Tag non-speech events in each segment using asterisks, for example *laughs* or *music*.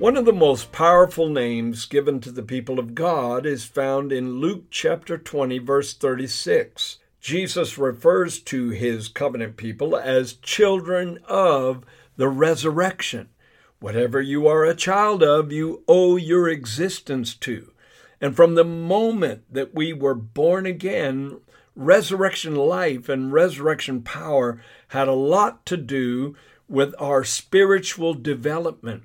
One of the most powerful names given to the people of God is found in Luke chapter 20, verse 36. Jesus refers to his covenant people as children of the resurrection. Whatever you are a child of, you owe your existence to. And from the moment that we were born again, resurrection life and resurrection power had a lot to do with our spiritual development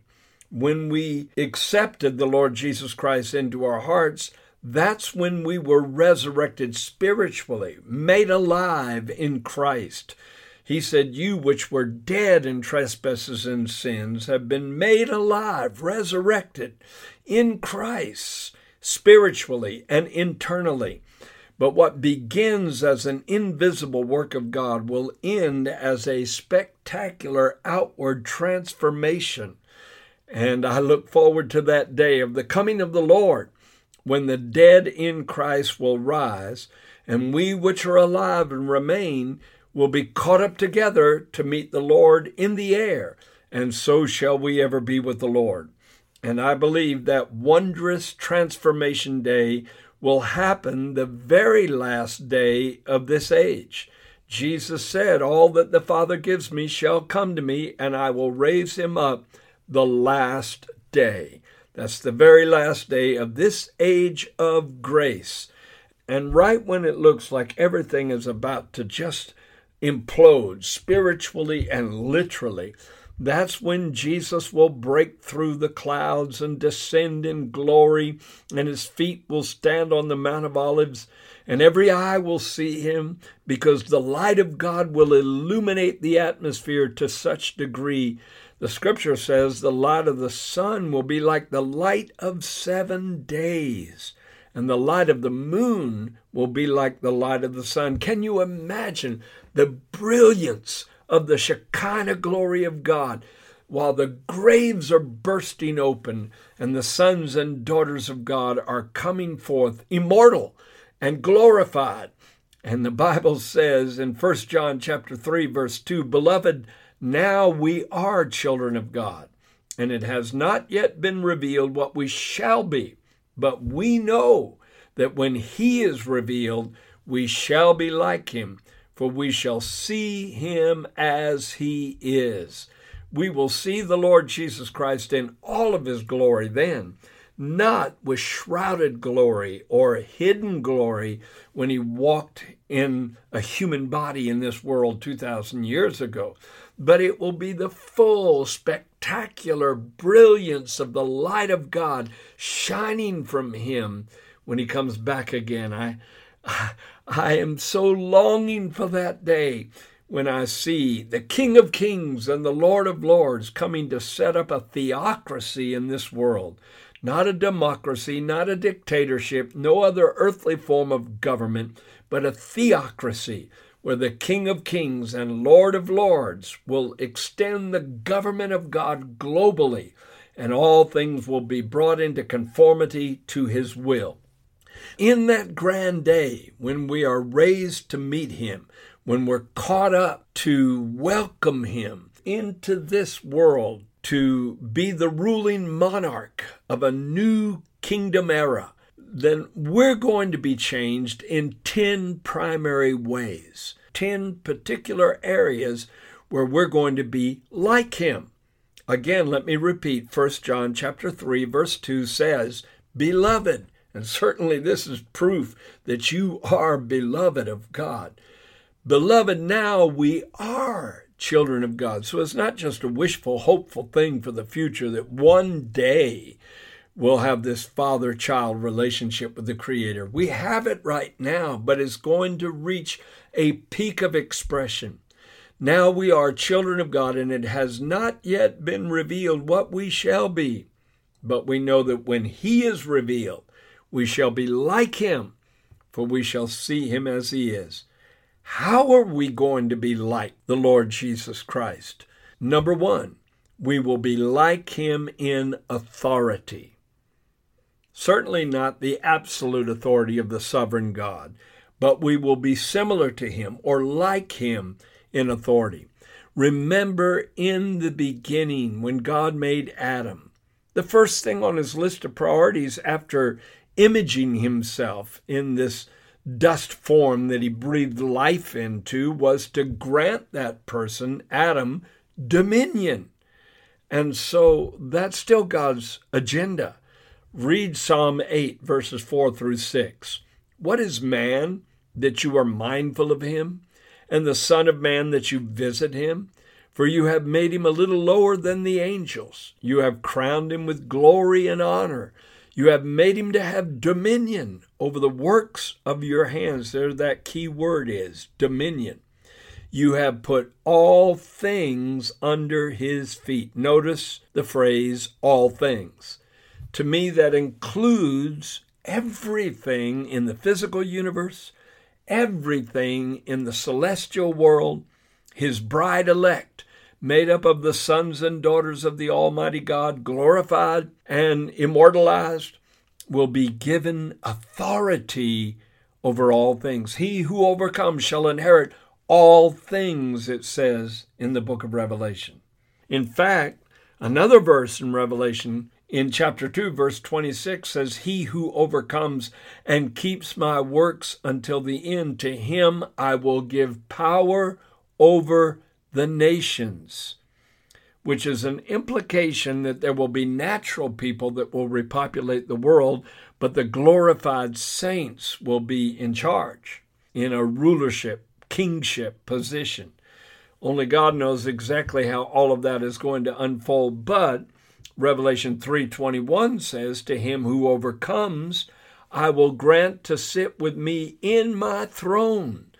when we accepted the Lord Jesus Christ into our hearts, that's when we were resurrected spiritually, made alive in Christ. He said, You which were dead in trespasses and sins have been made alive, resurrected in Christ, spiritually and internally. But what begins as an invisible work of God will end as a spectacular outward transformation and I look forward to that day of the coming of the Lord when the dead in Christ will rise, and we which are alive and remain will be caught up together to meet the Lord in the air, and so shall we ever be with the Lord. And I believe that wondrous transformation day will happen the very last day of this age. Jesus said, All that the Father gives me shall come to me, and I will raise him up the last day. That's the very last day of this age of grace. And right when it looks like everything is about to just implode spiritually and literally, that's when Jesus will break through the clouds and descend in glory, and his feet will stand on the Mount of Olives, and every eye will see him, because the light of God will illuminate the atmosphere to such degree the scripture says the light of the sun will be like the light of seven days, and the light of the moon will be like the light of the sun. Can you imagine the brilliance of the Shekinah glory of God? While the graves are bursting open and the sons and daughters of God are coming forth immortal and glorified. And the Bible says in 1 John chapter 3 verse 2, beloved, now we are children of God, and it has not yet been revealed what we shall be, but we know that when He is revealed, we shall be like Him, for we shall see Him as He is. We will see the Lord Jesus Christ in all of His glory then not with shrouded glory or hidden glory when he walked in a human body in this world 2,000 years ago, but it will be the full, spectacular brilliance of the light of God shining from him when he comes back again. I, I am so longing for that day when I see the King of Kings and the Lord of Lords coming to set up a theocracy in this world. Not a democracy, not a dictatorship, no other earthly form of government, but a theocracy where the King of Kings and Lord of Lords will extend the government of God globally, and all things will be brought into conformity to his will. In that grand day, when we are raised to meet him, when we're caught up to welcome him into this world, to be the ruling monarch of a new kingdom era, then we're going to be changed in 10 primary ways, 10 particular areas where we're going to be like him. Again, let me repeat 1 John chapter 3 verse 2 says, "Beloved," and certainly this is proof that you are beloved of God. Beloved, now we are children of God. So it's not just a wishful, hopeful thing for the future that one day we'll have this father child relationship with the Creator. We have it right now, but it's going to reach a peak of expression. Now we are children of God, and it has not yet been revealed what we shall be. but we know that when he is revealed, we shall be like him, for we shall see him as he is. How are we going to be like the Lord Jesus Christ? Number one, we will be like him in authority. Certainly not the absolute authority of the sovereign God, but we will be similar to him or like him in authority. Remember in the beginning when God made Adam, the first thing on his list of priorities after imaging himself in this dust form that he breathed life into was to grant that person, Adam, dominion. And so that's still God's agenda. Read Psalm 8, verses 4 through 6. What is man that you are mindful of him, and the Son of Man that you visit him? For you have made him a little lower than the angels. You have crowned him with glory and honor. You have made him to have dominion over the works of your hands. There, that key word is dominion. You have put all things under his feet. Notice the phrase all things. To me, that includes everything in the physical universe, everything in the celestial world, his bride elect, made up of the sons and daughters of the Almighty God, glorified and immortalized, will be given authority over all things. He who overcomes shall inherit all things, it says in the book of Revelation. In fact, another verse in Revelation in chapter 2, verse 26 says, He who overcomes and keeps my works until the end, to him I will give power over the nations, which is an implication that there will be natural people that will repopulate the world, but the glorified saints will be in charge in a rulership, kingship position. Only God knows exactly how all of that is going to unfold, but Revelation 3:21 says to him who overcomes I will grant to sit with me in my throne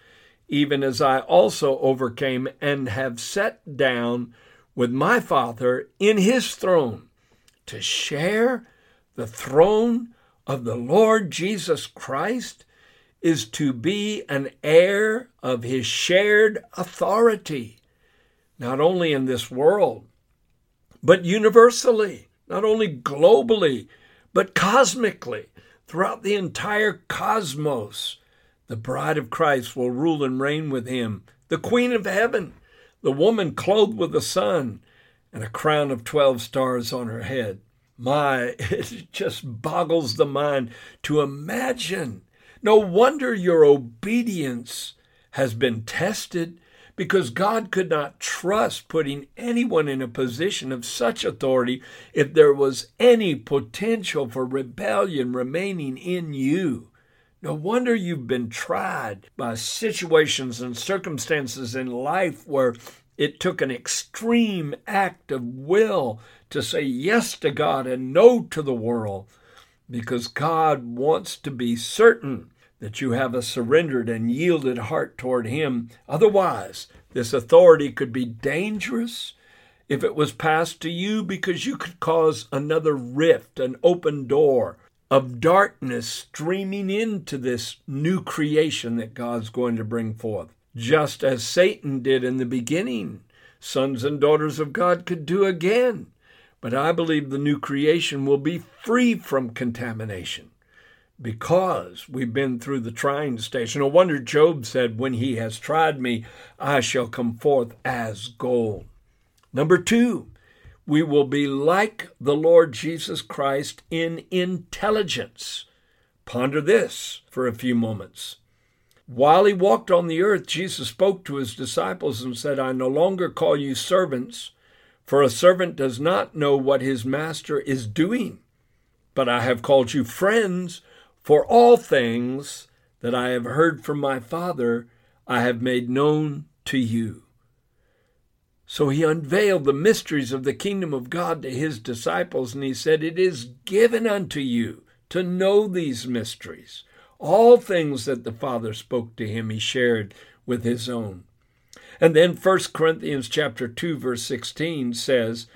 even as I also overcame and have sat down with my Father in his throne to share the throne of the Lord Jesus Christ is to be an heir of his shared authority, not only in this world, but universally, not only globally, but cosmically, throughout the entire cosmos. The bride of Christ will rule and reign with him, the queen of heaven, the woman clothed with the sun and a crown of 12 stars on her head. My, *laughs* it just boggles the mind to imagine. No wonder your obedience has been tested because God could not trust putting anyone in a position of such authority if there was any potential for rebellion remaining in you. No wonder you've been tried by situations and circumstances in life where it took an extreme act of will to say yes to God and no to the world because God wants to be certain that you have a surrendered and yielded heart toward Him. Otherwise, this authority could be dangerous if it was passed to you because you could cause another rift, an open door of darkness streaming into this new creation that God's going to bring forth. Just as Satan did in the beginning, sons and daughters of God could do again. But I believe the new creation will be free from contamination because we've been through the trying station. No wonder Job said, When he has tried me, I shall come forth as gold. Number two, we will be like the Lord Jesus Christ in intelligence. Ponder this for a few moments. While he walked on the earth, Jesus spoke to his disciples and said, I no longer call you servants, for a servant does not know what his master is doing. But I have called you friends, for all things that I have heard from my Father I have made known to you. So he unveiled the mysteries of the kingdom of God to his disciples, and he said, It is given unto you to know these mysteries. All things that the Father spoke to him, he shared with his own. And then 1 Corinthians chapter 2 verse 16 says,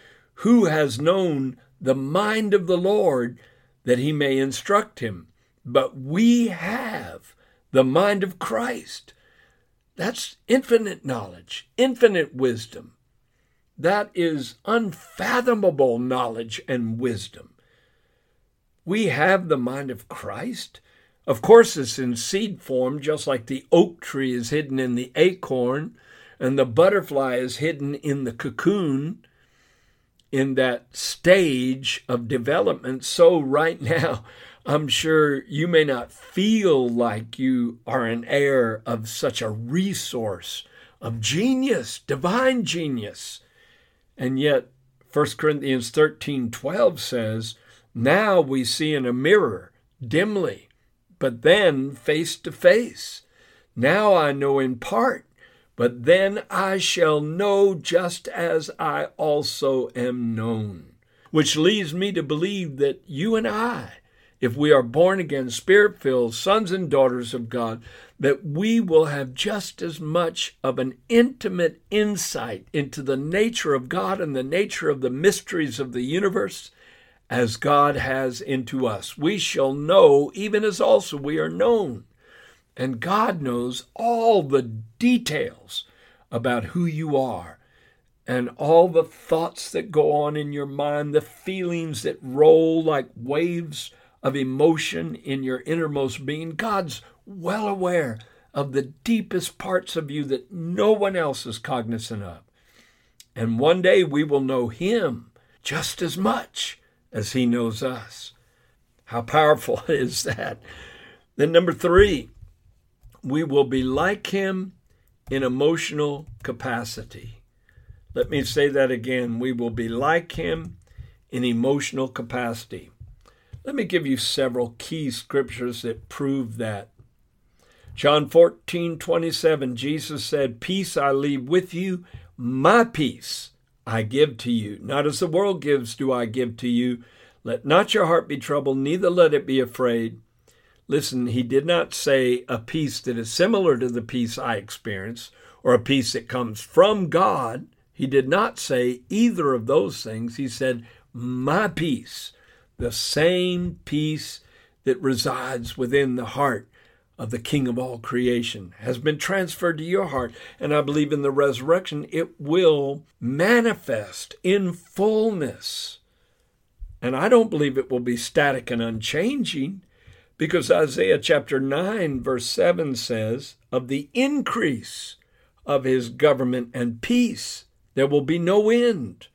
"Who has known the mind of the Lord that he may instruct him. But we have the mind of Christ. That's infinite knowledge, infinite wisdom. That is unfathomable knowledge and wisdom. We have the mind of Christ. Of course, it's in seed form, just like the oak tree is hidden in the acorn and the butterfly is hidden in the cocoon in that stage of development. So, right *laughs* now, I'm sure you may not feel like you are an heir of such a resource of genius, divine genius. And yet, 1 Corinthians 13 12 says, Now we see in a mirror, dimly, but then face to face. Now I know in part but then I shall know just as I also am known. Which leads me to believe that you and I, if we are born again, spirit filled sons and daughters of God, that we will have just as much of an intimate insight into the nature of God and the nature of the mysteries of the universe as God has into us. We shall know even as also we are known. And God knows all the details about who you are and all the thoughts that go on in your mind, the feelings that roll like waves of emotion in your innermost being. God's well aware of the deepest parts of you that no one else is cognizant of. And one day we will know Him just as much as He knows us. How powerful *laughs* is that? Then, number three, we will be like him in emotional capacity. Let me say that again. We will be like him in emotional capacity. Let me give you several key scriptures that prove that. John 14, 27, Jesus said, Peace I leave with you, my peace I give to you. Not as the world gives, do I give to you. Let not your heart be troubled, neither let it be afraid. Listen, he did not say a peace that is similar to the peace I experience or a peace that comes from God. He did not say either of those things. He said, My peace, the same peace that resides within the heart of the King of all creation, has been transferred to your heart. And I believe in the resurrection, it will manifest in fullness. And I don't believe it will be static and unchanging. Because Isaiah chapter 9, verse 7 says, Of the increase of his government and peace, there will be no end.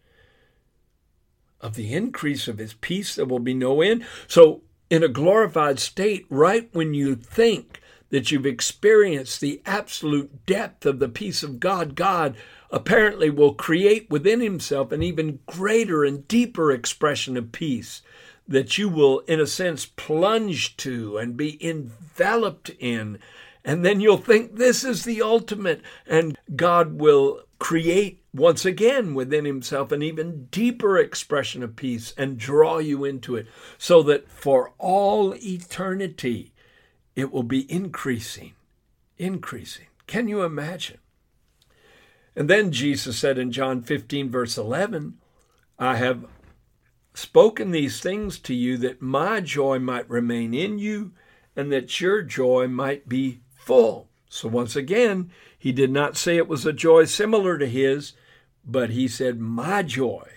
Of the increase of his peace, there will be no end. So, in a glorified state, right when you think that you've experienced the absolute depth of the peace of God, God apparently will create within himself an even greater and deeper expression of peace that you will, in a sense, plunge to and be enveloped in. And then you'll think this is the ultimate. And God will create once again within Himself an even deeper expression of peace and draw you into it so that for all eternity it will be increasing, increasing. Can you imagine? And then Jesus said in John 15, verse 11, I have spoken these things to you that my joy might remain in you and that your joy might be full. So, once again, he did not say it was a joy similar to his, but he said, My joy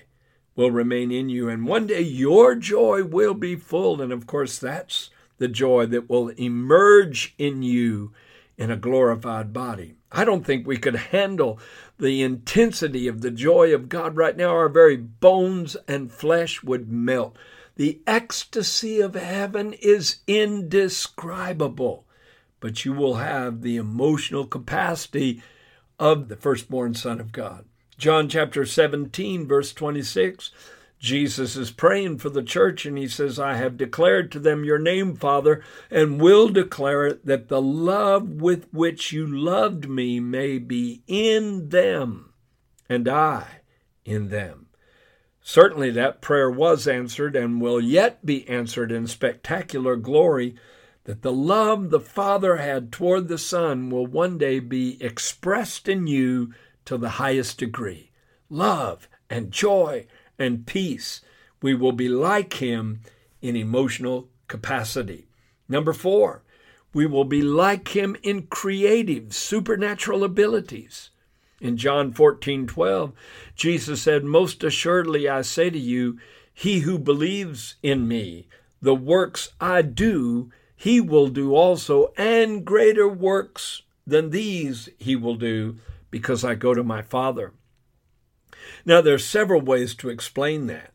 will remain in you. And one day your joy will be full. And of course, that's the joy that will emerge in you in a glorified body. I don't think we could handle the intensity of the joy of God right now. Our very bones and flesh would melt. The ecstasy of heaven is indescribable, but you will have the emotional capacity of the firstborn Son of God. John chapter 17, verse 26 Jesus is praying for the church and he says, I have declared to them your name, Father, and will declare it that the love with which you loved me may be in them and I in them. Certainly that prayer was answered and will yet be answered in spectacular glory that the love the Father had toward the Son will one day be expressed in you to the highest degree. Love and joy and peace We will be like him in emotional capacity. Number four, we will be like him in creative, supernatural abilities. In John 14, 12, Jesus said, Most assuredly I say to you, he who believes in me, the works I do, he will do also, and greater works than these he will do, because I go to my Father. Now, there are several ways to explain that.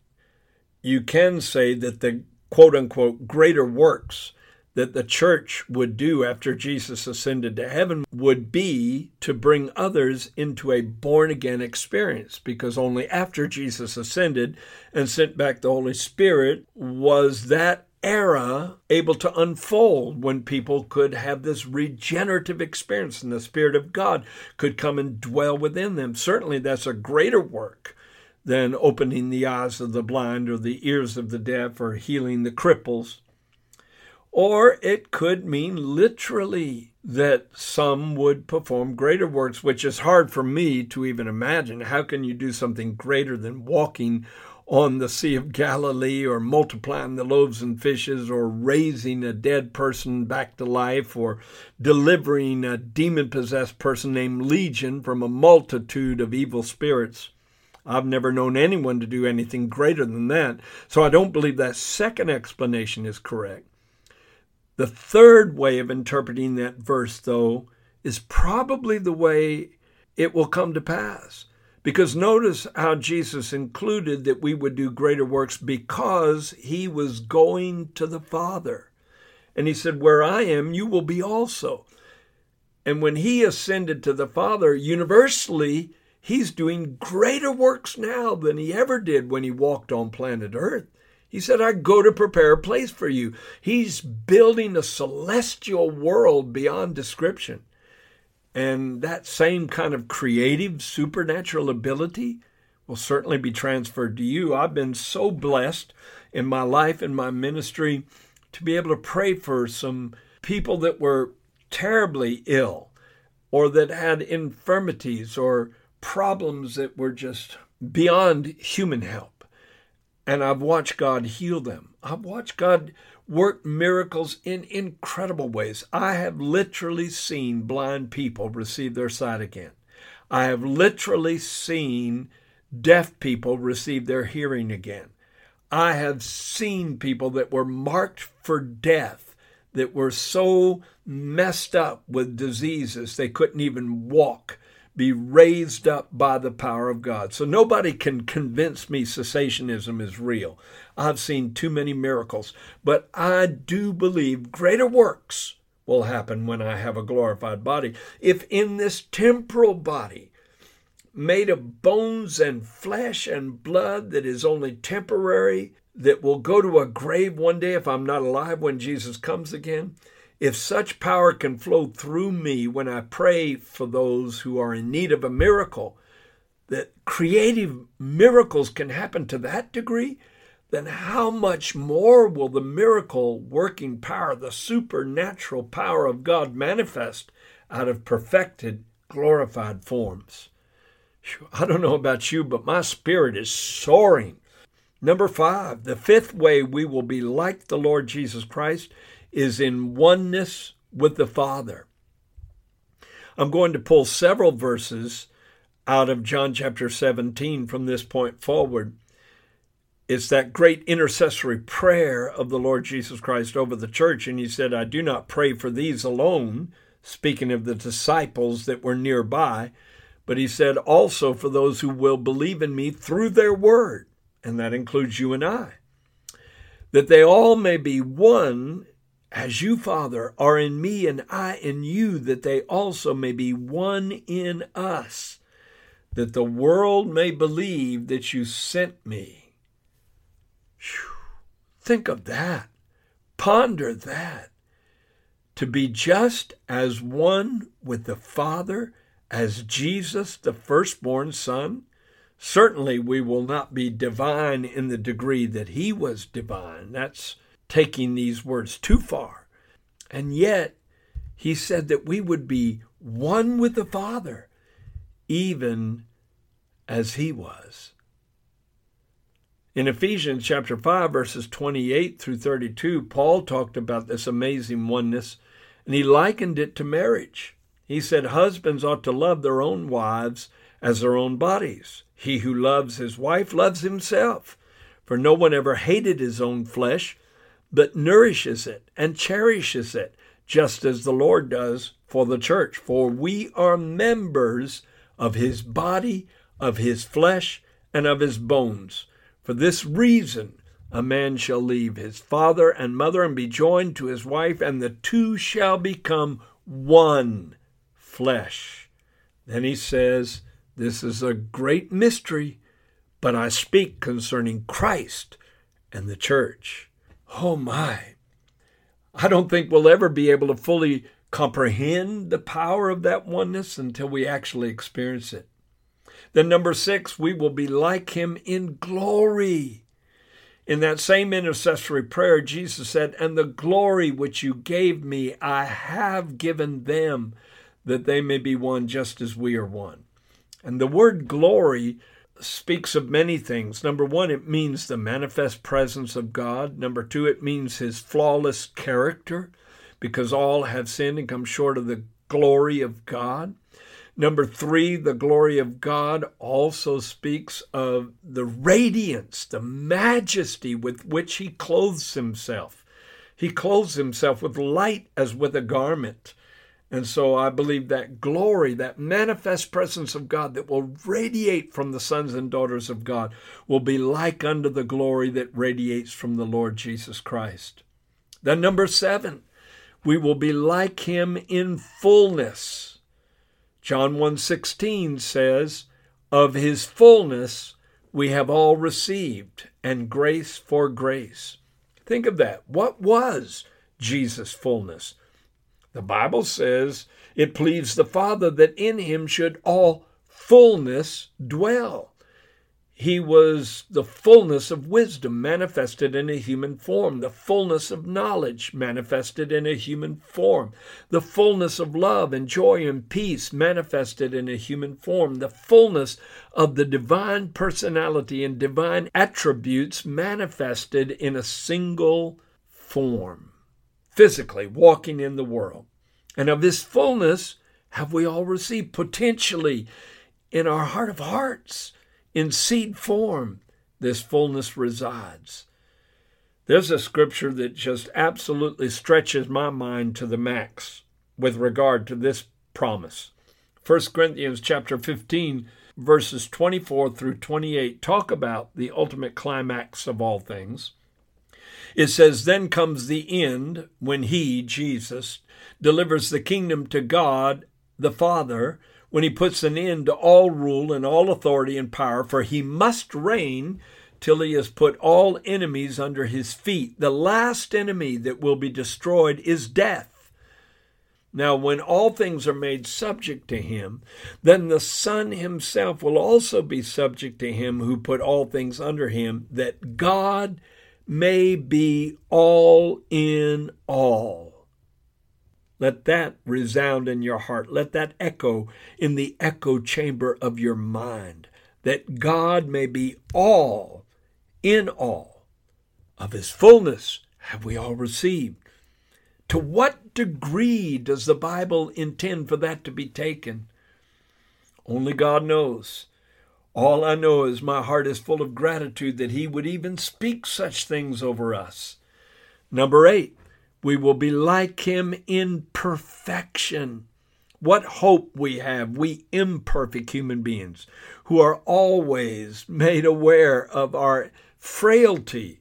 You can say that the quote unquote greater works that the church would do after Jesus ascended to heaven would be to bring others into a born again experience because only after Jesus ascended and sent back the Holy Spirit was that era able to unfold when people could have this regenerative experience and the Spirit of God could come and dwell within them. Certainly, that's a greater work than opening the eyes of the blind or the ears of the deaf or healing the cripples. Or it could mean literally that some would perform greater works, which is hard for me to even imagine. How can you do something greater than walking on the Sea of Galilee or multiplying the loaves and fishes or raising a dead person back to life or delivering a demon possessed person named Legion from a multitude of evil spirits? I've never known anyone to do anything greater than that. So I don't believe that second explanation is correct. The third way of interpreting that verse, though, is probably the way it will come to pass. Because notice how Jesus included that we would do greater works because he was going to the Father. And he said, Where I am, you will be also. And when he ascended to the Father, universally, he's doing greater works now than he ever did when he walked on planet Earth. He said, I go to prepare a place for you. He's building a celestial world beyond description. And that same kind of creative, supernatural ability will certainly be transferred to you. I've been so blessed in my life and my ministry to be able to pray for some people that were terribly ill or that had infirmities or problems that were just beyond human help and I've watched God heal them. I've watched God work miracles in incredible ways. I have literally seen blind people receive their sight again. I have literally seen deaf people receive their hearing again. I have seen people that were marked for death, that were so messed up with diseases they couldn't even walk, be raised up by the power of God. So nobody can convince me cessationism is real. I've seen too many miracles, but I do believe greater works will happen when I have a glorified body. If in this temporal body, made of bones and flesh and blood that is only temporary, that will go to a grave one day if I'm not alive when Jesus comes again, if such power can flow through me when I pray for those who are in need of a miracle, that creative miracles can happen to that degree, then how much more will the miracle working power, the supernatural power of God manifest out of perfected, glorified forms? I don't know about you, but my spirit is soaring. Number five, the fifth way we will be like the Lord Jesus Christ is in oneness with the Father. I'm going to pull several verses out of John chapter 17 from this point forward. It's that great intercessory prayer of the Lord Jesus Christ over the church. And he said, I do not pray for these alone, speaking of the disciples that were nearby, but he said also for those who will believe in me through their word. And that includes you and I. That they all may be one as you, Father, are in me and I in you, that they also may be one in us, that the world may believe that you sent me. Whew. Think of that. Ponder that. To be just as one with the Father, as Jesus, the firstborn Son. Certainly, we will not be divine in the degree that he was divine. That's taking these words too far. And yet, he said that we would be one with the Father, even as he was. In Ephesians chapter 5 verses 28 through 32, Paul talked about this amazing oneness and he likened it to marriage. He said husbands ought to love their own wives as their own bodies. He who loves his wife loves himself. For no one ever hated his own flesh, but nourishes it and cherishes it, just as the Lord does for the church. For we are members of his body, of his flesh, and of his bones. For this reason, a man shall leave his father and mother and be joined to his wife, and the two shall become one flesh. Then he says, This is a great mystery, but I speak concerning Christ and the church. Oh my! I don't think we'll ever be able to fully comprehend the power of that oneness until we actually experience it. Then, number six, we will be like him in glory. In that same intercessory prayer, Jesus said, And the glory which you gave me, I have given them, that they may be one just as we are one. And the word glory speaks of many things. Number one, it means the manifest presence of God. Number two, it means his flawless character, because all have sinned and come short of the glory of God. Number three, the glory of God also speaks of the radiance, the majesty with which he clothes himself. He clothes himself with light as with a garment. And so I believe that glory, that manifest presence of God that will radiate from the sons and daughters of God, will be like unto the glory that radiates from the Lord Jesus Christ. Then, number seven, we will be like him in fullness. John 1:16 says, "Of his fullness we have all received, and grace for grace." Think of that. What was Jesus' fullness? The Bible says it pleased the Father that in him should all fullness dwell. He was the fullness of wisdom manifested in a human form, the fullness of knowledge manifested in a human form, the fullness of love and joy and peace manifested in a human form, the fullness of the divine personality and divine attributes manifested in a single form physically walking in the world. And of this fullness have we all received potentially in our heart of hearts, in seed form. This fullness resides. There's a scripture that just absolutely stretches my mind to the max with regard to this promise. 1 Corinthians chapter 15 verses 24 through 28 talk about the ultimate climax of all things. It says, Then comes the end when he, Jesus, delivers the kingdom to God the Father, when he puts an end to all rule and all authority and power, for he must reign till he has put all enemies under his feet. The last enemy that will be destroyed is death. Now, when all things are made subject to him, then the Son himself will also be subject to him who put all things under him, that God may be all in all. Let that resound in your heart. Let that echo in the echo chamber of your mind. That God may be all in all. Of his fullness have we all received. To what degree does the Bible intend for that to be taken? Only God knows. All I know is my heart is full of gratitude that He would even speak such things over us. Number eight, we will be like Him in perfection. What hope we have, we imperfect human beings who are always made aware of our frailty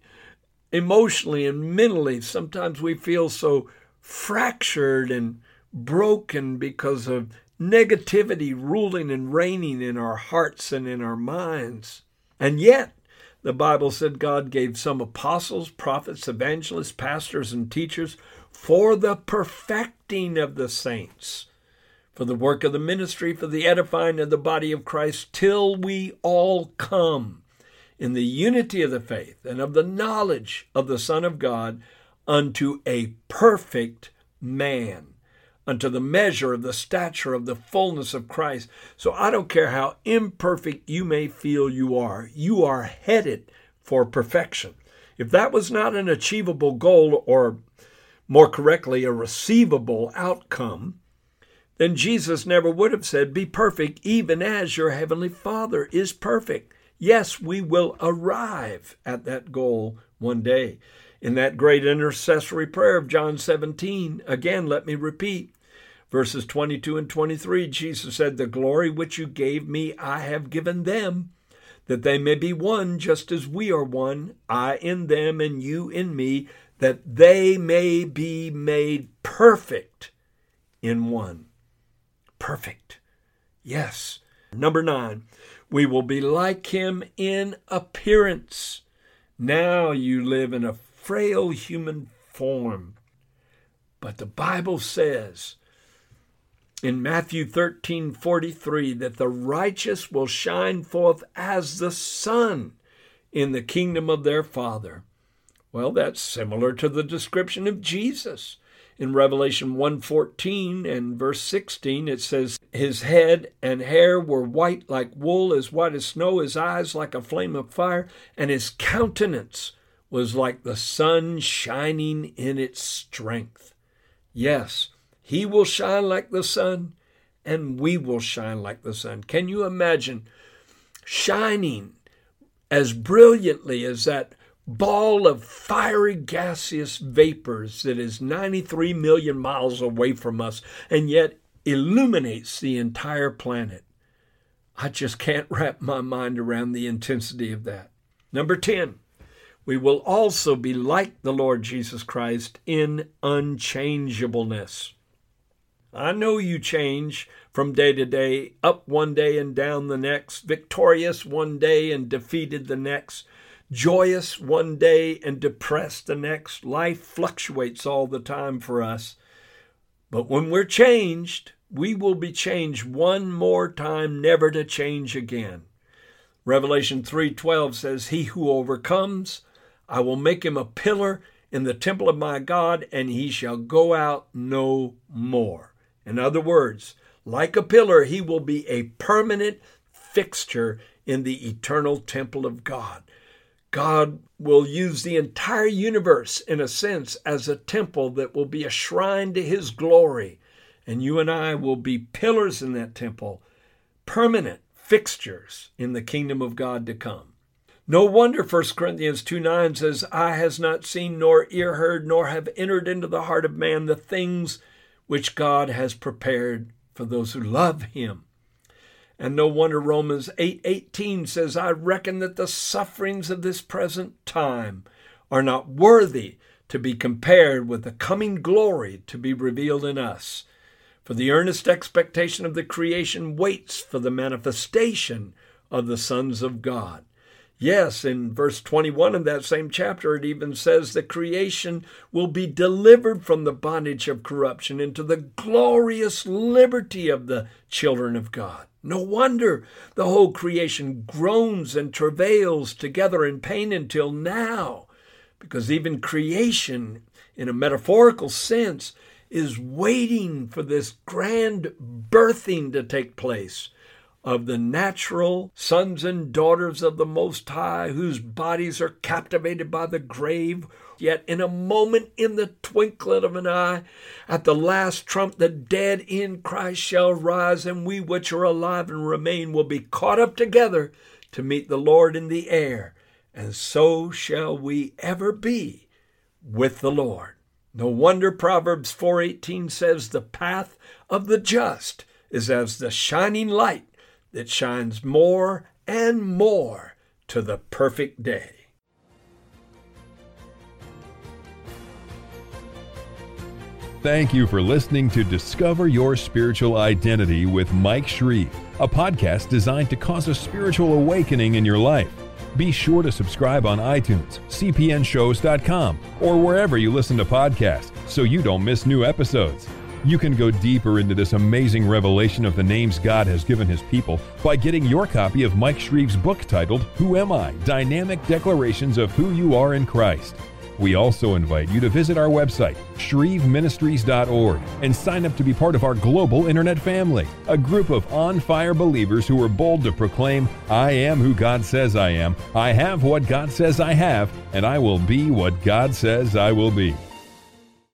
emotionally and mentally. Sometimes we feel so fractured and broken because of negativity ruling and reigning in our hearts and in our minds. And yet, the Bible said God gave some apostles, prophets, evangelists, pastors, and teachers for the perfecting of the saints, for the work of the ministry, for the edifying of the body of Christ, till we all come in the unity of the faith and of the knowledge of the Son of God unto a perfect man unto the measure of the stature of the fullness of Christ. So I don't care how imperfect you may feel you are, you are headed for perfection. If that was not an achievable goal, or more correctly, a receivable outcome, then Jesus never would have said, Be perfect, even as your heavenly Father is perfect. Yes, we will arrive at that goal one day. In that great intercessory prayer of John 17, again, let me repeat, verses 22 and 23, Jesus said, The glory which you gave me, I have given them that they may be one just as we are one, I in them and you in me, that they may be made perfect in one. Perfect. Yes. Number nine, we will be like him in appearance. Now you live in a frail human form. But the Bible says in Matthew 13 43 that the righteous will shine forth as the sun in the kingdom of their Father. Well, that's similar to the description of Jesus. In Revelation 1:14 and verse 16 it says his head and hair were white like wool as white as snow his eyes like a flame of fire and his countenance was like the sun shining in its strength. Yes, he will shine like the sun, and we will shine like the sun. Can you imagine shining as brilliantly as that ball of fiery gaseous vapors that is 93 million miles away from us and yet illuminates the entire planet? I just can't wrap my mind around the intensity of that. Number 10, we will also be like the Lord Jesus Christ in unchangeableness. I know you change from day to day, up one day and down the next, victorious one day and defeated the next, joyous one day and depressed the next. Life fluctuates all the time for us. But when we're changed, we will be changed one more time, never to change again. Revelation 3:12 says, "He who overcomes, I will make him a pillar in the temple of my God, and he shall go out no more." In other words, like a pillar, he will be a permanent fixture in the eternal temple of God. God will use the entire universe, in a sense, as a temple that will be a shrine to his glory. And you and I will be pillars in that temple, permanent fixtures in the kingdom of God to come. No wonder 1 Corinthians 2 9 says, Eye has not seen, nor ear heard, nor have entered into the heart of man the things which God has prepared for those who love him. And no wonder Romans 8:18 8, says, "I reckon that the sufferings of this present time are not worthy to be compared with the coming glory to be revealed in us." For the earnest expectation of the creation waits for the manifestation of the sons of God. Yes, in verse 21 of that same chapter, it even says the creation will be delivered from the bondage of corruption into the glorious liberty of the children of God. No wonder the whole creation groans and travails together in pain until now, because even creation, in a metaphorical sense, is waiting for this grand birthing to take place of the natural sons and daughters of the Most High, whose bodies are captivated by the grave. Yet, in a moment, in the twinkling of an eye, at the last trump, the dead in Christ shall rise, and we which are alive and remain will be caught up together to meet the Lord in the air, and so shall we ever be with the Lord. No wonder Proverbs 4:18 says the path of the just is as the shining light that shines more and more to the perfect day. Thank you for listening to Discover Your Spiritual Identity with Mike Shreve, a podcast designed to cause a spiritual awakening in your life. Be sure to subscribe on iTunes, cpnshows.com, or wherever you listen to podcasts so you don't miss new episodes. You can go deeper into this amazing revelation of the names God has given His people by getting your copy of Mike Shreve's book titled Who Am I? Dynamic Declarations of Who You Are in Christ. We also invite you to visit our website, shreveministries.org, and sign up to be part of our global internet family, a group of on fire believers who are bold to proclaim, I am who God says I am, I have what God says I have, and I will be what God says I will be.